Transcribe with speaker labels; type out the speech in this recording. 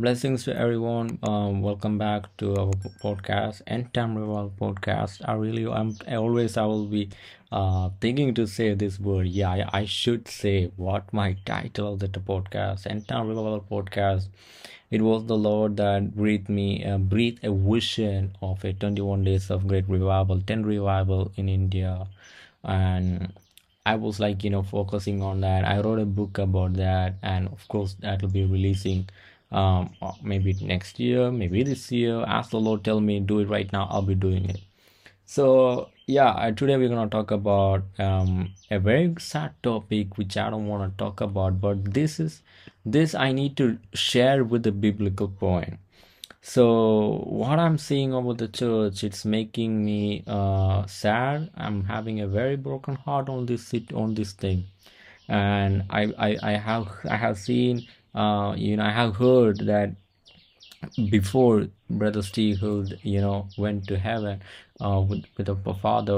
Speaker 1: Blessings to everyone. Um, welcome back to our podcast, End Time Revival podcast. I really, I'm I always, I will be uh, thinking to say this word. Yeah, I, I should say what my title of the podcast, End Time Revival podcast. It was the Lord that breathed me, uh, breathed a vision of a 21 days of great revival, 10 revival in India, and I was like, you know, focusing on that. I wrote a book about that, and of course, that will be releasing um maybe next year, maybe this year. As the Lord tell me, do it right now, I'll be doing it. So yeah, uh, today we're gonna talk about um a very sad topic which I don't want to talk about, but this is this I need to share with the biblical point. So what I'm seeing over the church, it's making me uh sad. I'm having a very broken heart on this on this thing and I, I i have i have seen uh you know i have heard that before brother steve who you know went to heaven uh with, with the father